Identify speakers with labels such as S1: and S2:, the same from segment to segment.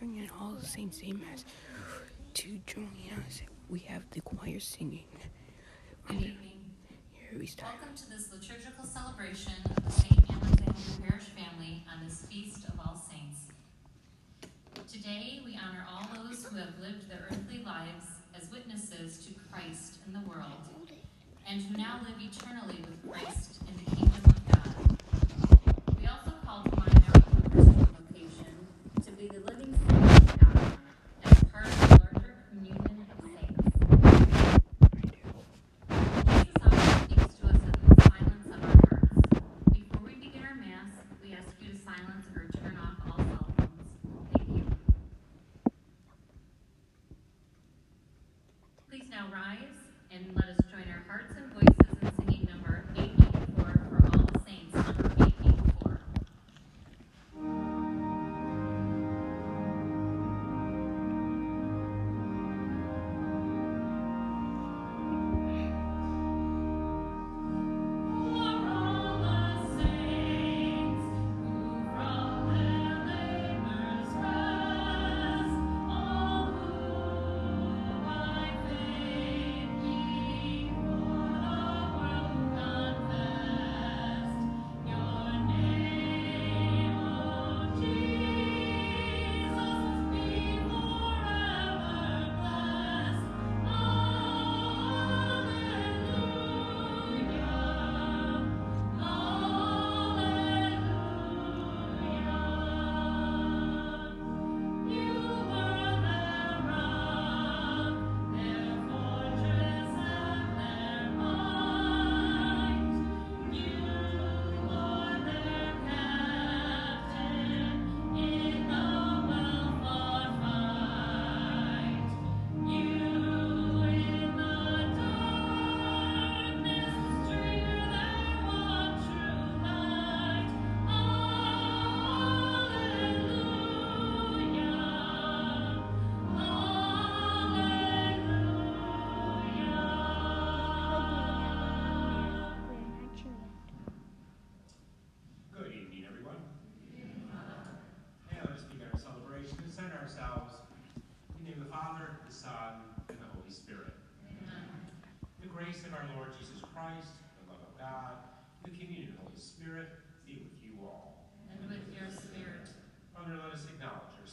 S1: singing all the same, same as join us, We have the choir singing.
S2: Good evening.
S1: Here we start.
S2: Welcome to this liturgical celebration of the St. Parish family on this Feast of All Saints. Today, we honor all those who have lived their earthly lives as witnesses to Christ in the world, and who now live eternally with Christ the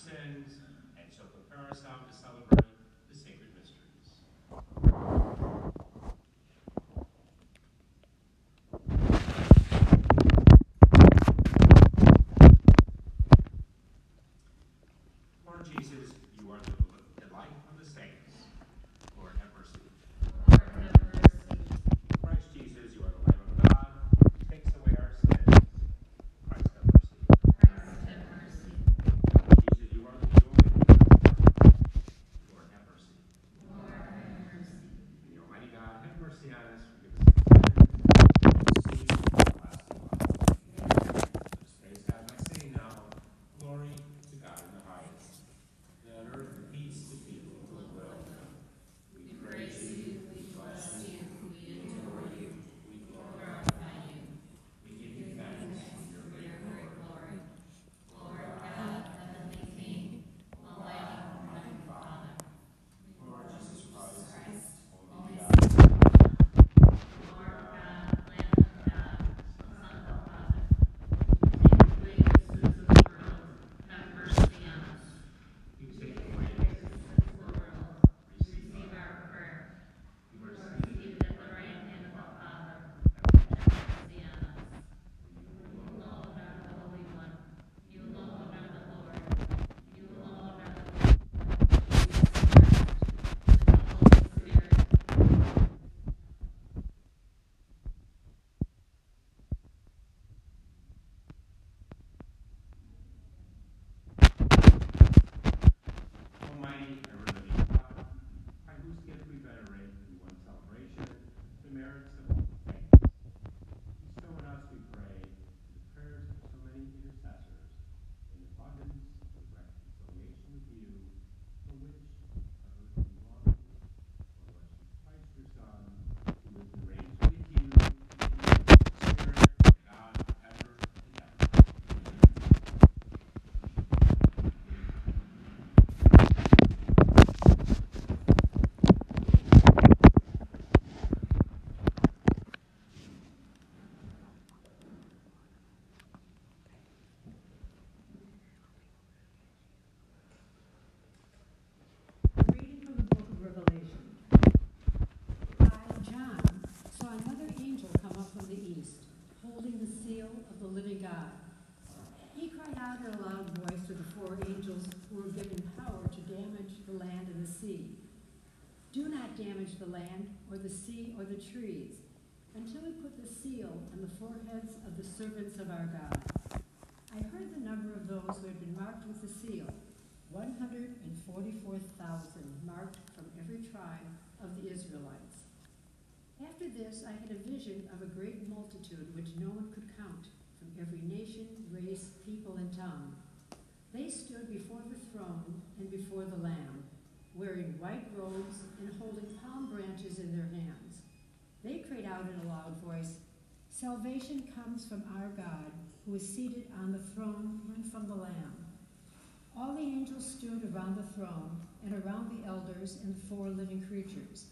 S2: and
S3: shall prepare ourselves to celebrate
S4: Do not damage the land, or the sea, or the trees, until we put the seal on the foreheads of the servants of our God. I heard the number of those who had been marked with the seal 144,000 marked from every tribe of the Israelites. After this, I had a vision of a great multitude which no one could count, from every nation, race, people, and tongue. They stood before the throne and before the Lamb, wearing white robes and holding palm branches in their hands. They cried out in a loud voice, Salvation comes from our God, who is seated on the throne and from the Lamb. All the angels stood around the throne and around the elders and the four living creatures.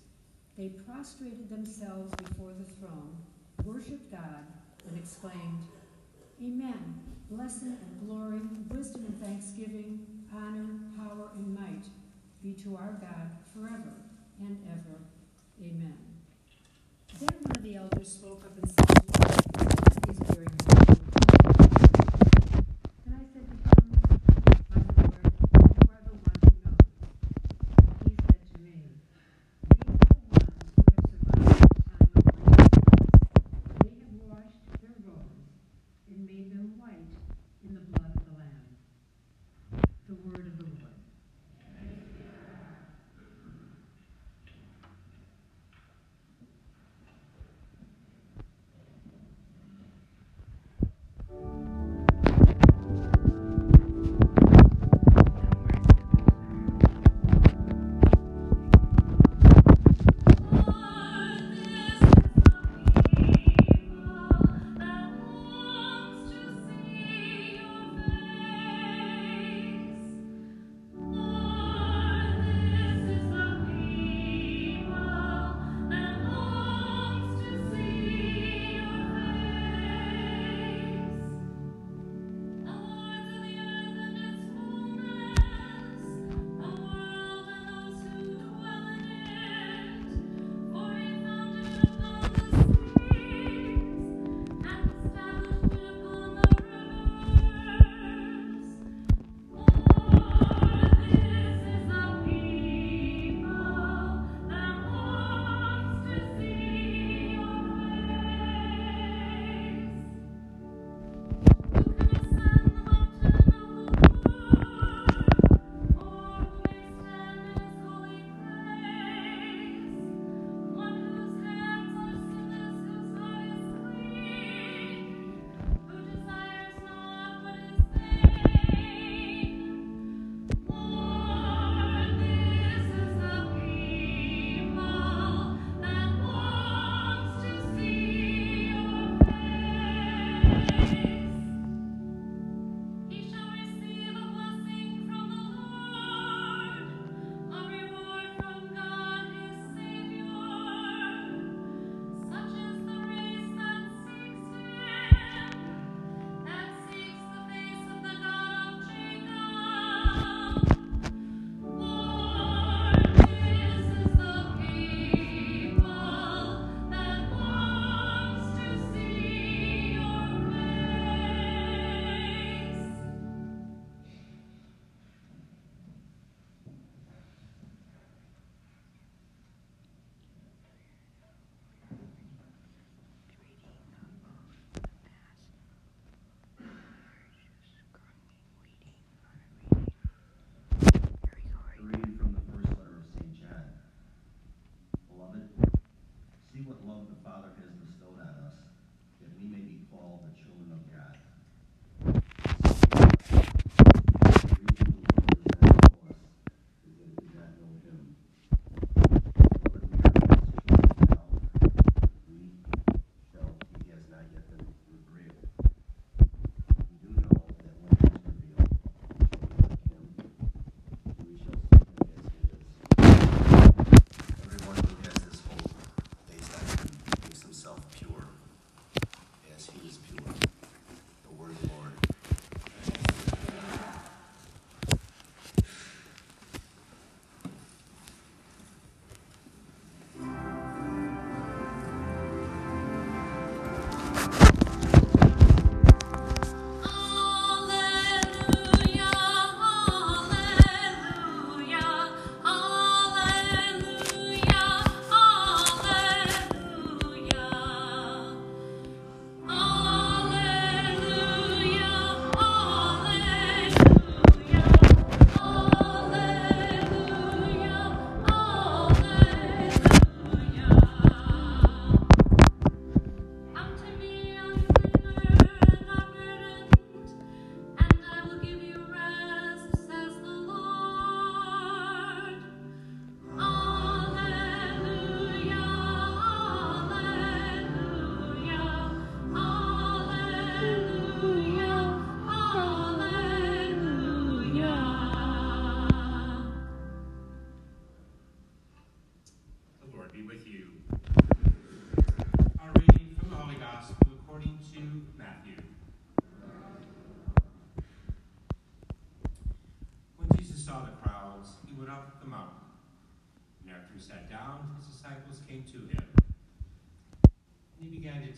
S4: They prostrated themselves before the throne, worshiped God, and exclaimed, Amen. Blessing and glory, wisdom and thanksgiving, honor, power, and might be to our God forever and ever. Amen. Then one of the elders spoke up and said, "What are these bearing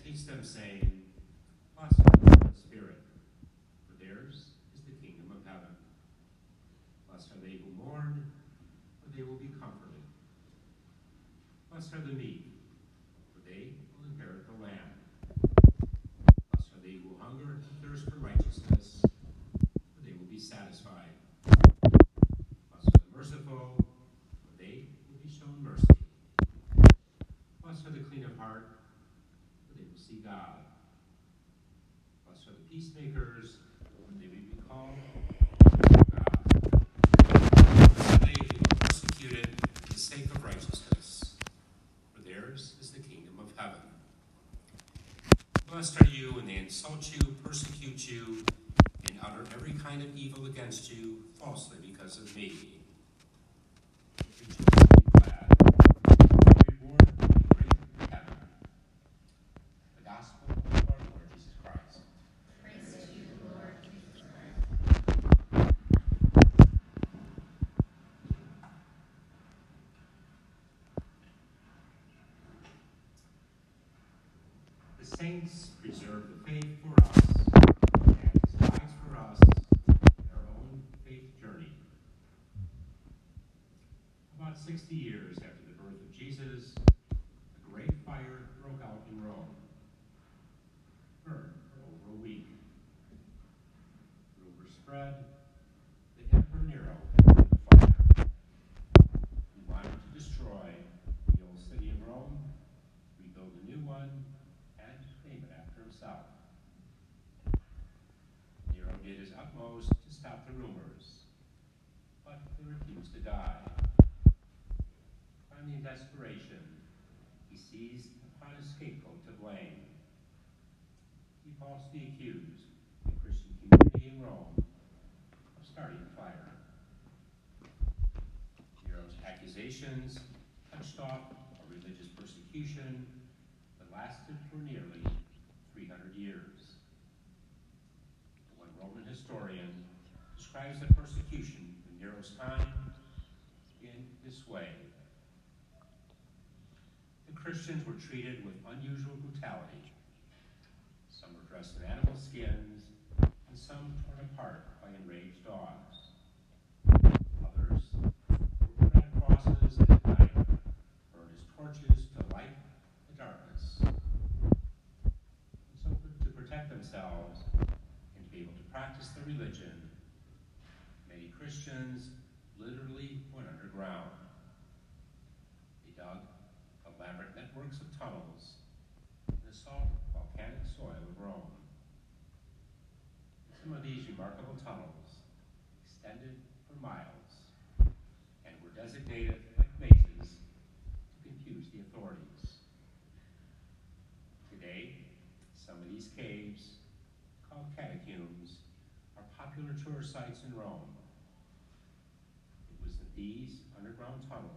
S3: teach them, saying, Blessed are the Spirit, for theirs is the kingdom of heaven. Blessed are they who mourn, for they will be comforted. Blessed are the meek, for they will inherit the land. Blessed are they who hunger and thirst for righteousness, for they will be satisfied. Blessed are the merciful, for they will be shown mercy. Blessed are the clean of heart, for they will see God. Are the peacemakers, they will be called are they who are persecuted for the sake of righteousness, for theirs is the kingdom of heaven. Blessed are you when they insult you, persecute you, and utter every kind of evil against you falsely because of me. Rejoice and be glad. Your reward will be great in heaven. The Gospel of our Lord Jesus Christ.
S2: Praise to you, Lord.
S3: The saints preserve the faith for us and as guides for us in our own faith journey. About 60 years after the birth of Jesus, a great fire broke out in Rome. Burned for over a week. Rumors spread that Emperor Nero had lit the fire. He wanted to destroy the old city of Rome, rebuild a new one, and name it after himself. Nero utmost to stop the rumors, but they refused to die. Finally, in desperation, he seized upon a scapegoat to blame. He falsely accused the Christian community in Rome of starting the fire. Nero's accusations touched off a religious persecution that lasted for nearly 300 years. Historian describes the persecution in Nero's time in this way. The Christians were treated with unusual brutality. Some were dressed in animal skins, and some torn apart by enraged dogs. Others were put on crosses and at night burned as torches to light the darkness. And so to protect themselves and to be able to practice their religion, many Christians literally went underground. They dug elaborate networks of tunnels in the soft volcanic soil of Rome. Some of these remarkable tunnels extended for miles and were designated like mazes to confuse the authorities. Today, some of these caves, called catacombs, popular sites in Rome. It was in these underground tunnels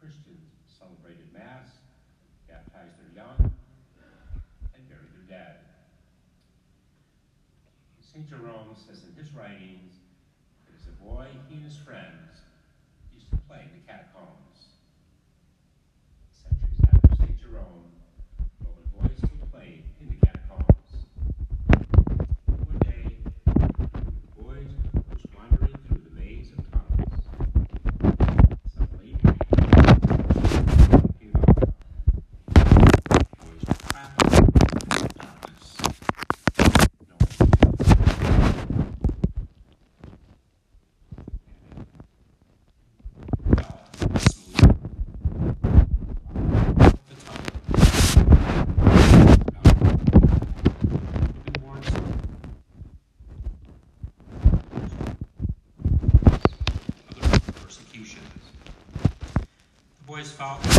S3: Christians celebrated Mass, baptized their young, and buried their dead. St. Jerome says in his writings that as a boy, he and his friends used to play in the catacombs. Centuries after St. Jerome, Roman boys still played in the catacombs. One day, the boys was wandering through the maze of tunnels. Suddenly, came up. Boys were trapped in the darkness. No one fell smooth. The tunnel. Been warned so. Other persecutions. The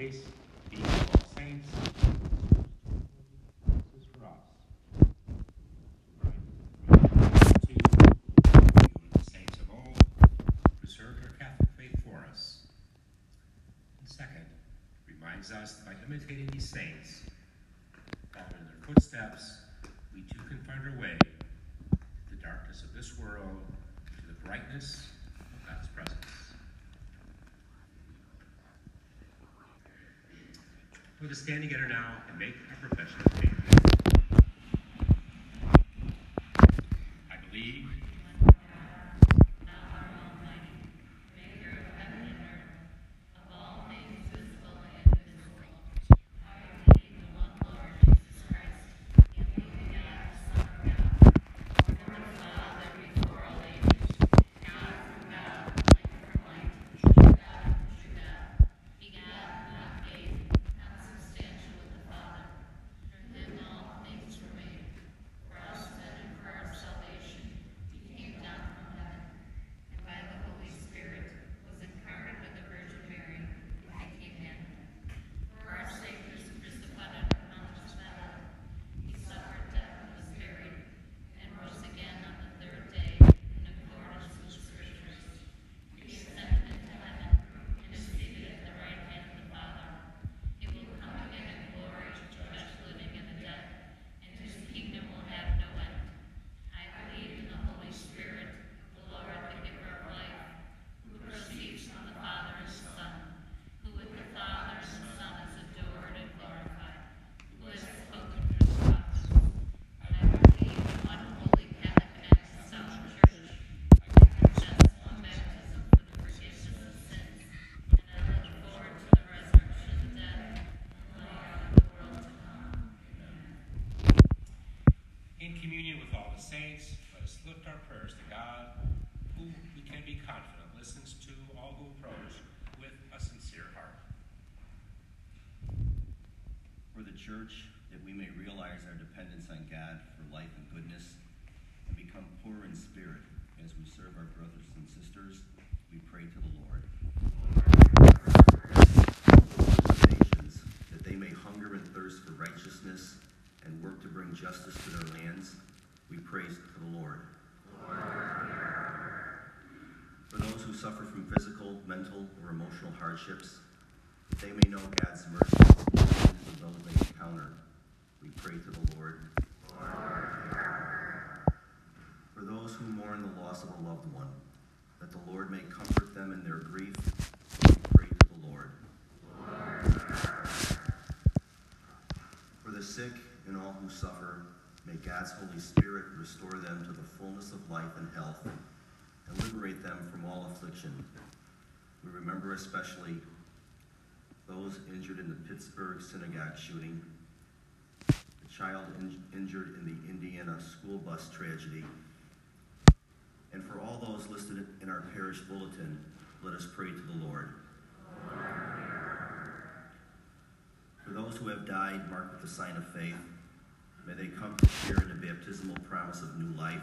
S3: days, feast of all saints. Us. Saints of old, Catholic faith for us. And second, reminds us that by imitating these saints, following their footsteps, we too can find our way to the darkness of this world, to the brightness of God's presence. Let us stand together now and make our profession of communion with all the saints, let us lift our prayers to God, who we can be confident listens to all who approach with a sincere heart.
S5: For the church, that we may realize our dependence on God for life and goodness, and become poor in spirit as we serve our brothers and sisters, we pray to the Lord. For the nations, that they may hunger and thirst for righteousness and work to justice to their lands, we praise to the Lord. For those who suffer from physical, mental, or emotional hardships, that they may know God's mercy of those they encounter, we pray to the Lord. For those who mourn the loss of a loved one, that the Lord may comfort them in their grief, we pray to the Lord. For the sick and all who suffer, may God's Holy Spirit restore them to the fullness of life and health, and liberate them from all affliction. We remember especially those injured in the Pittsburgh synagogue shooting, the child in- injured in the Indiana school bus tragedy, and for all those listed in our parish bulletin, let us pray to the Lord. For those who have died marked with the sign of faith, may they come to share in the baptismal promise of new life.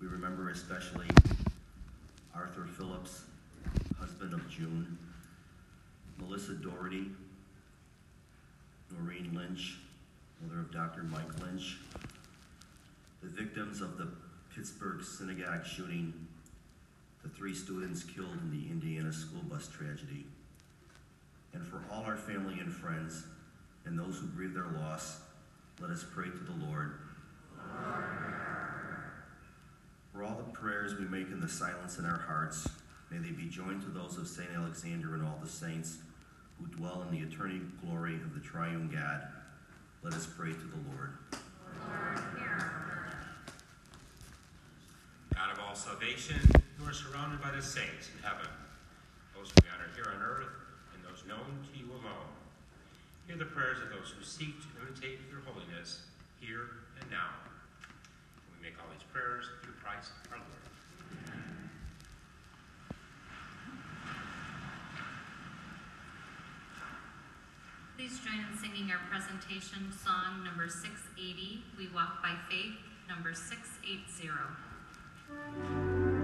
S5: We remember especially Arthur Phillips, husband of June, Melissa Doherty, Noreen Lynch, mother of Dr. Mike Lynch, the victims of the Pittsburgh synagogue shooting, the three students killed in the Indiana school bus tragedy, and for all our family and friends and those who grieve their loss, let us pray to the Lord. For all the prayers we make in the silence in our hearts, may they be joined to those of St. Alexander and all the saints who dwell in the eternal glory of the triune God. Let us pray to the Lord.
S3: God of all salvation, you are surrounded by the saints in heaven, those we honor here on earth, and those known to you alone. Hear the prayers of those who seek to imitate your holiness here and now. And we make all these prayers through Christ our Lord.
S2: Please join in singing our presentation song number 680, We Walk by Faith, number 680.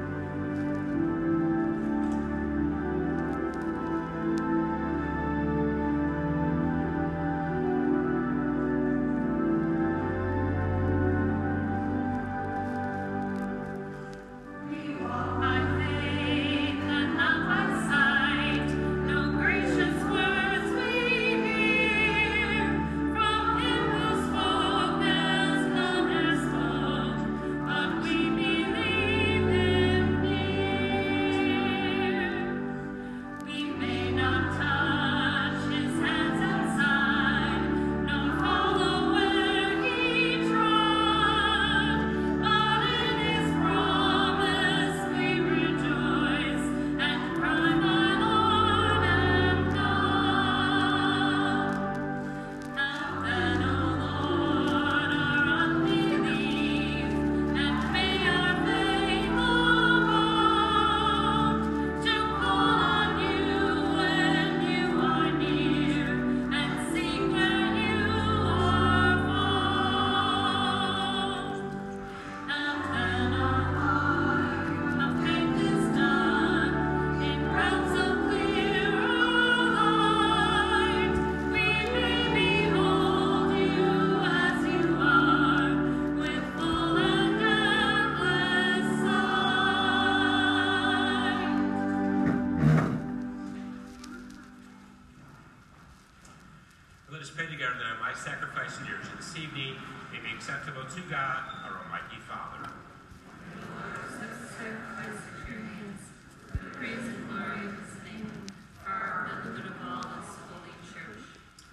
S3: To God, our Almighty Father.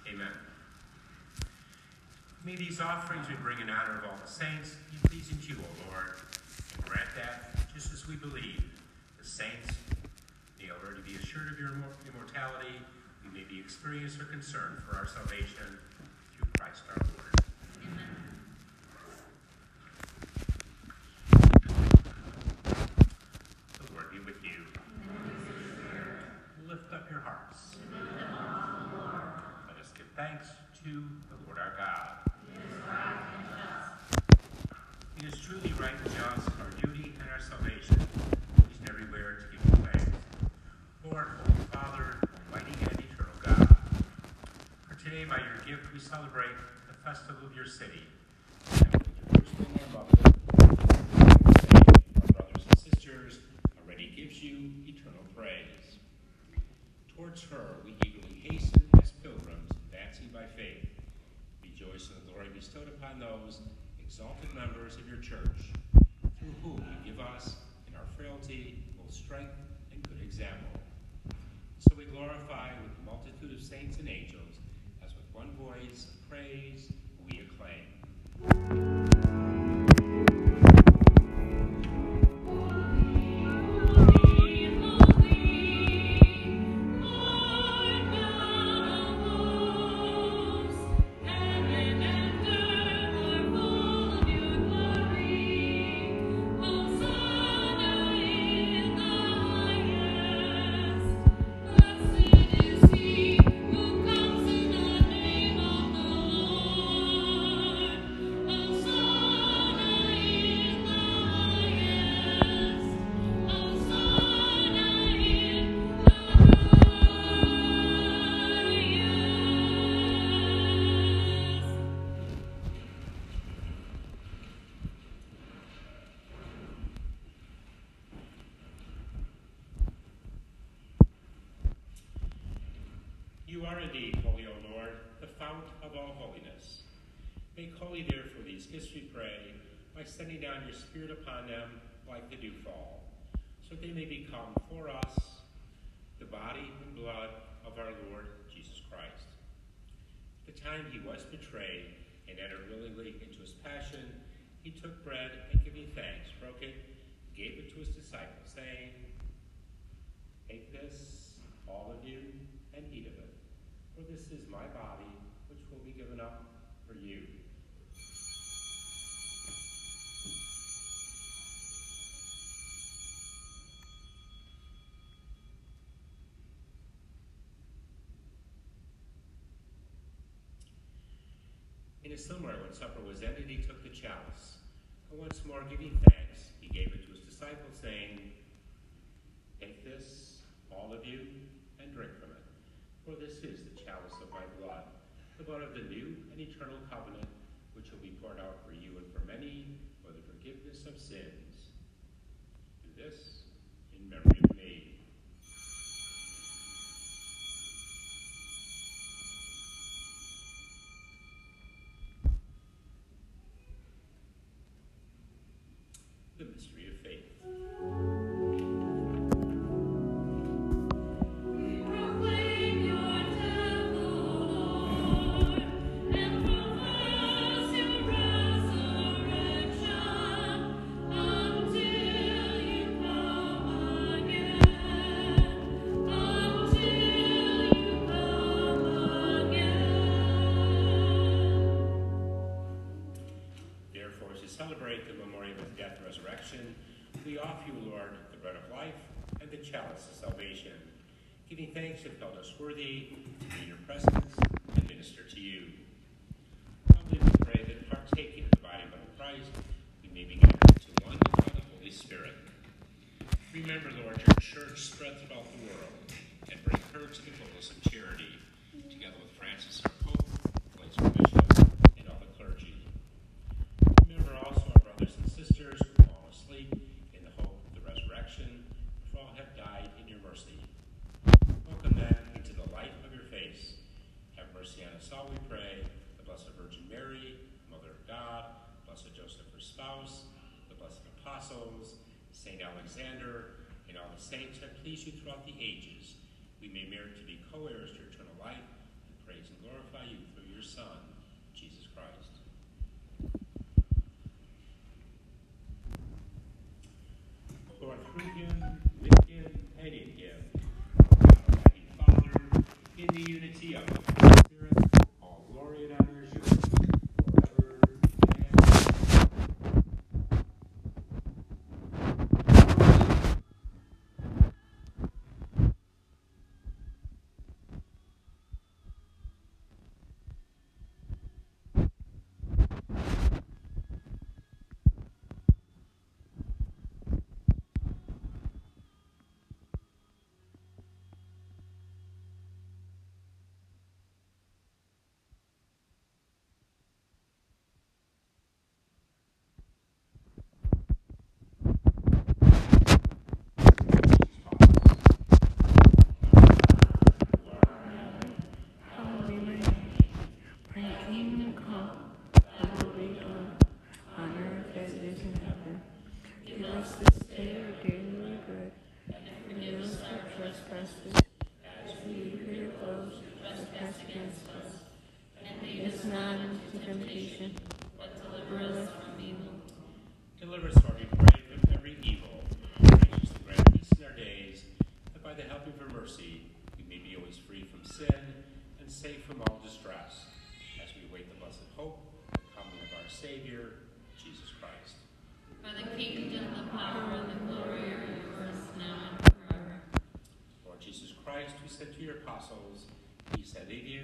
S3: Amen. May these offerings we bring in honor of all the saints be pleasing to you, O Lord, and grant that, just as we believe, the saints may already be assured of your immortality, we may be experienced or concerned for our salvation through Christ our Lord.
S2: Amen.
S3: The Lord be with you. Lift up your hearts. Let us give thanks to the Lord our God. It is truly right and just, our duty and our salvation, each and everywhere to give you thanks. Lord, Holy Father, Almighty and eternal God, for today by your gift we celebrate the festival of your city. Jerusalem, our our brothers and sisters, already gives you eternal praise. Towards her we eagerly hasten as pilgrims, advancing by faith. Rejoice in the glory bestowed upon those exalted members of your church, through whom you give us, in our frailty, both strength and good example. So we glorify with the multitude of saints and angels, as with one voice of praise fount of all holiness. Make holy, therefore, these gifts, we pray, by sending down your Spirit upon them like the dewfall, so that they may become for us the body and blood of our Lord Jesus Christ. At the time he was betrayed and entered willingly into his passion, he took bread and giving thanks, broke it, gave it to his disciples, saying, Take this, all of you, and eat of it, for this is my body, will be given up for you. In a similar, when supper was ended, he took the chalice, and once more giving thanks, he gave it to his disciples, saying, Take this, all of you, and drink from it. For this is the chalice of my blood, the blood of the new and eternal covenant, which will be poured out for you and for many for the forgiveness of sins. Offer you, Lord, the bread of life and the chalice of salvation, giving thanks you've held us worthy to be in your presence and minister to you. Humbly we pray that partaking of the body and blood of Christ, we may be gathered into one by the Holy Spirit. Remember, Lord, your church spread throughout the world, and bring her to the fullness of charity, together with Francis, our Pope, Blaise, our Bishop, and all the clergy. Remember also our brothers and sisters who have fallen asleep in the hope of the resurrection, for all have died in your mercy. Welcome them into the light of your face. Have mercy on us we pray, the Blessed Virgin Mary, Mother of God, Blessed Joseph, her spouse, the blessed apostles, Saint Alexander, and all the saints that please you throughout the ages, we may merit to be co-heirs to eternal life. And praise and glorify you through your Son, Jesus Christ. Lord, through him, with him, and in him, Almighty Father, in the unity of the Holy Spirit, all glory and honor is yours, forever and ever.
S1: Hallowed be my name. Bring your kingdom come. Thy will be done. On earth as it is in heaven. Give us this day our daily bread. And forgive us our trespasses. As we forgive those who trespass against us. And lead us not into temptation. But deliver us from evil.
S3: Deliver us, Lord, we pray, from every evil. Graciously grant peace in our days, that by the help of your mercy, we may be always free from sin and safe from all distress, as we await the blessed hope, the coming of our Savior, Jesus Christ.
S2: For the kingdom, the power, and the glory are yours now and forever.
S3: Lord Jesus Christ, who said to your apostles, Peace I leave you,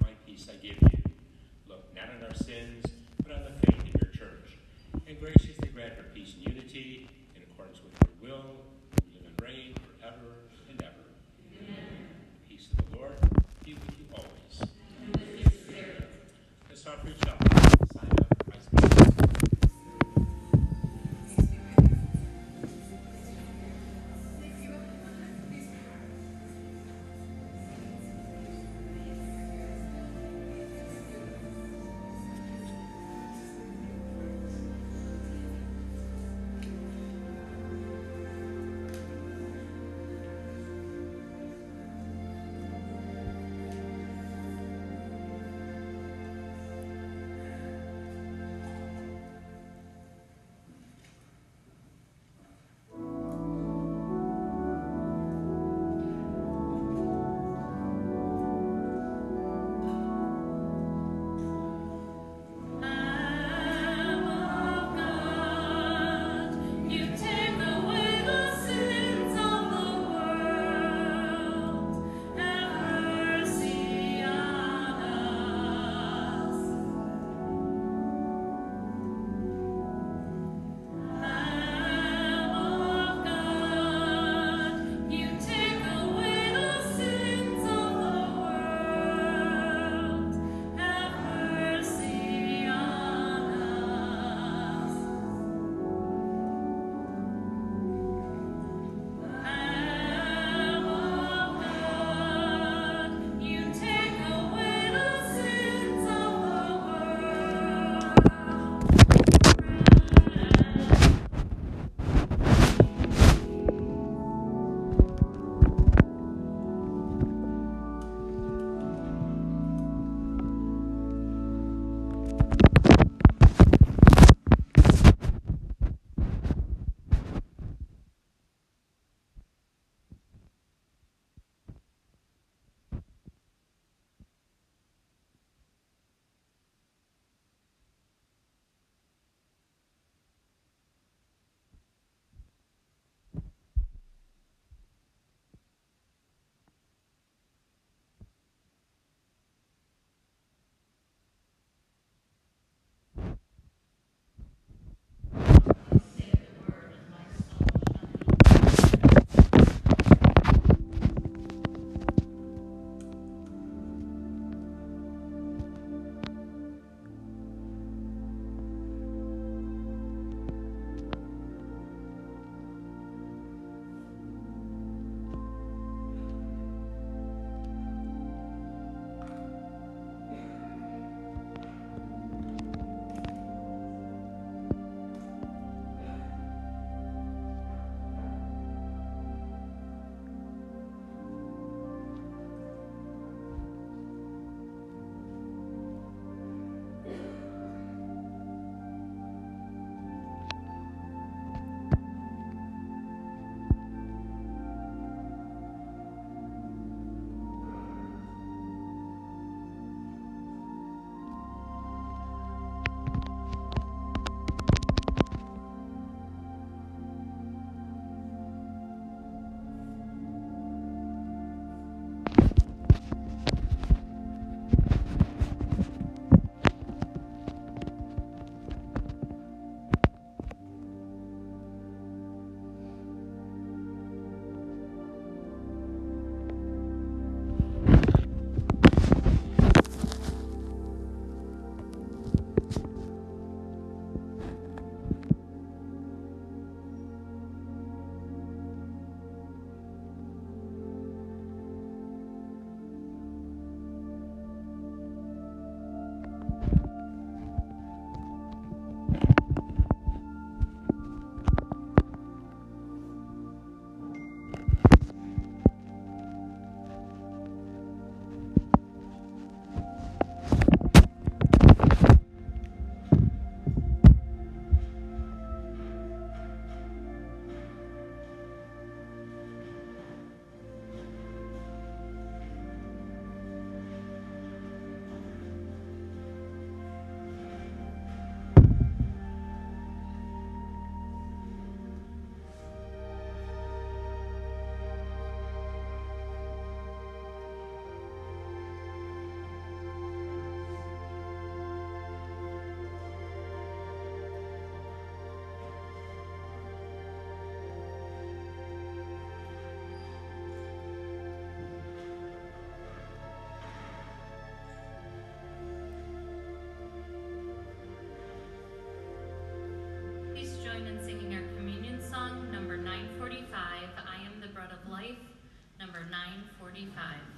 S3: my peace I give you. Look not on our sins, but on the faith of your church, and graciously grant her peace and unity and singing our communion song, number 945,
S6: I Am the Bread of Life,
S2: number 945.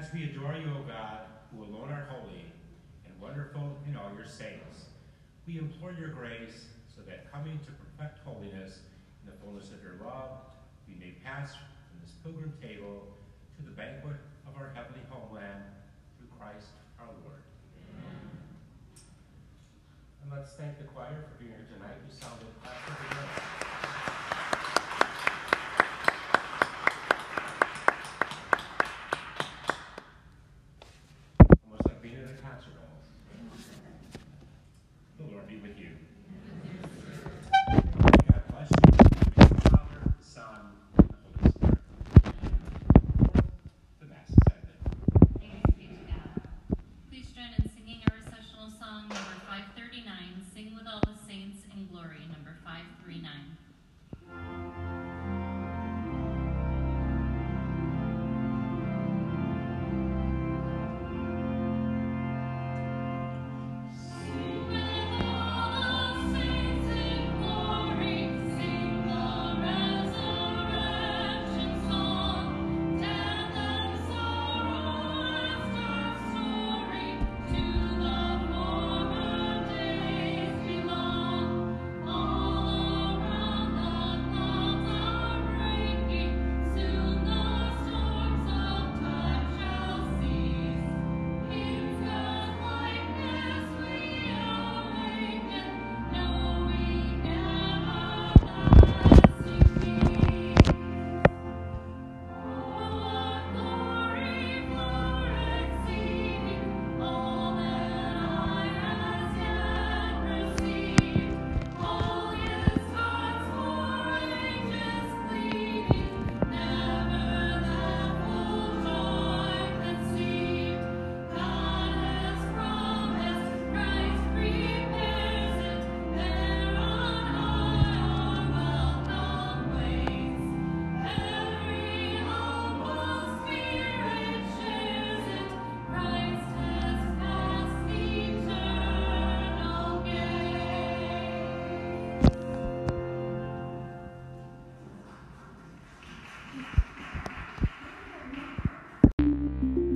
S2: As we adore you, O God, who alone are holy and wonderful in all your saints, we implore your grace so that coming to perfect holiness in the fullness of your love, we may pass from this pilgrim table to the banquet of our heavenly homeland through Christ our Lord. Amen. And let's thank the choir for being here tonight. You sounded
S3: classic.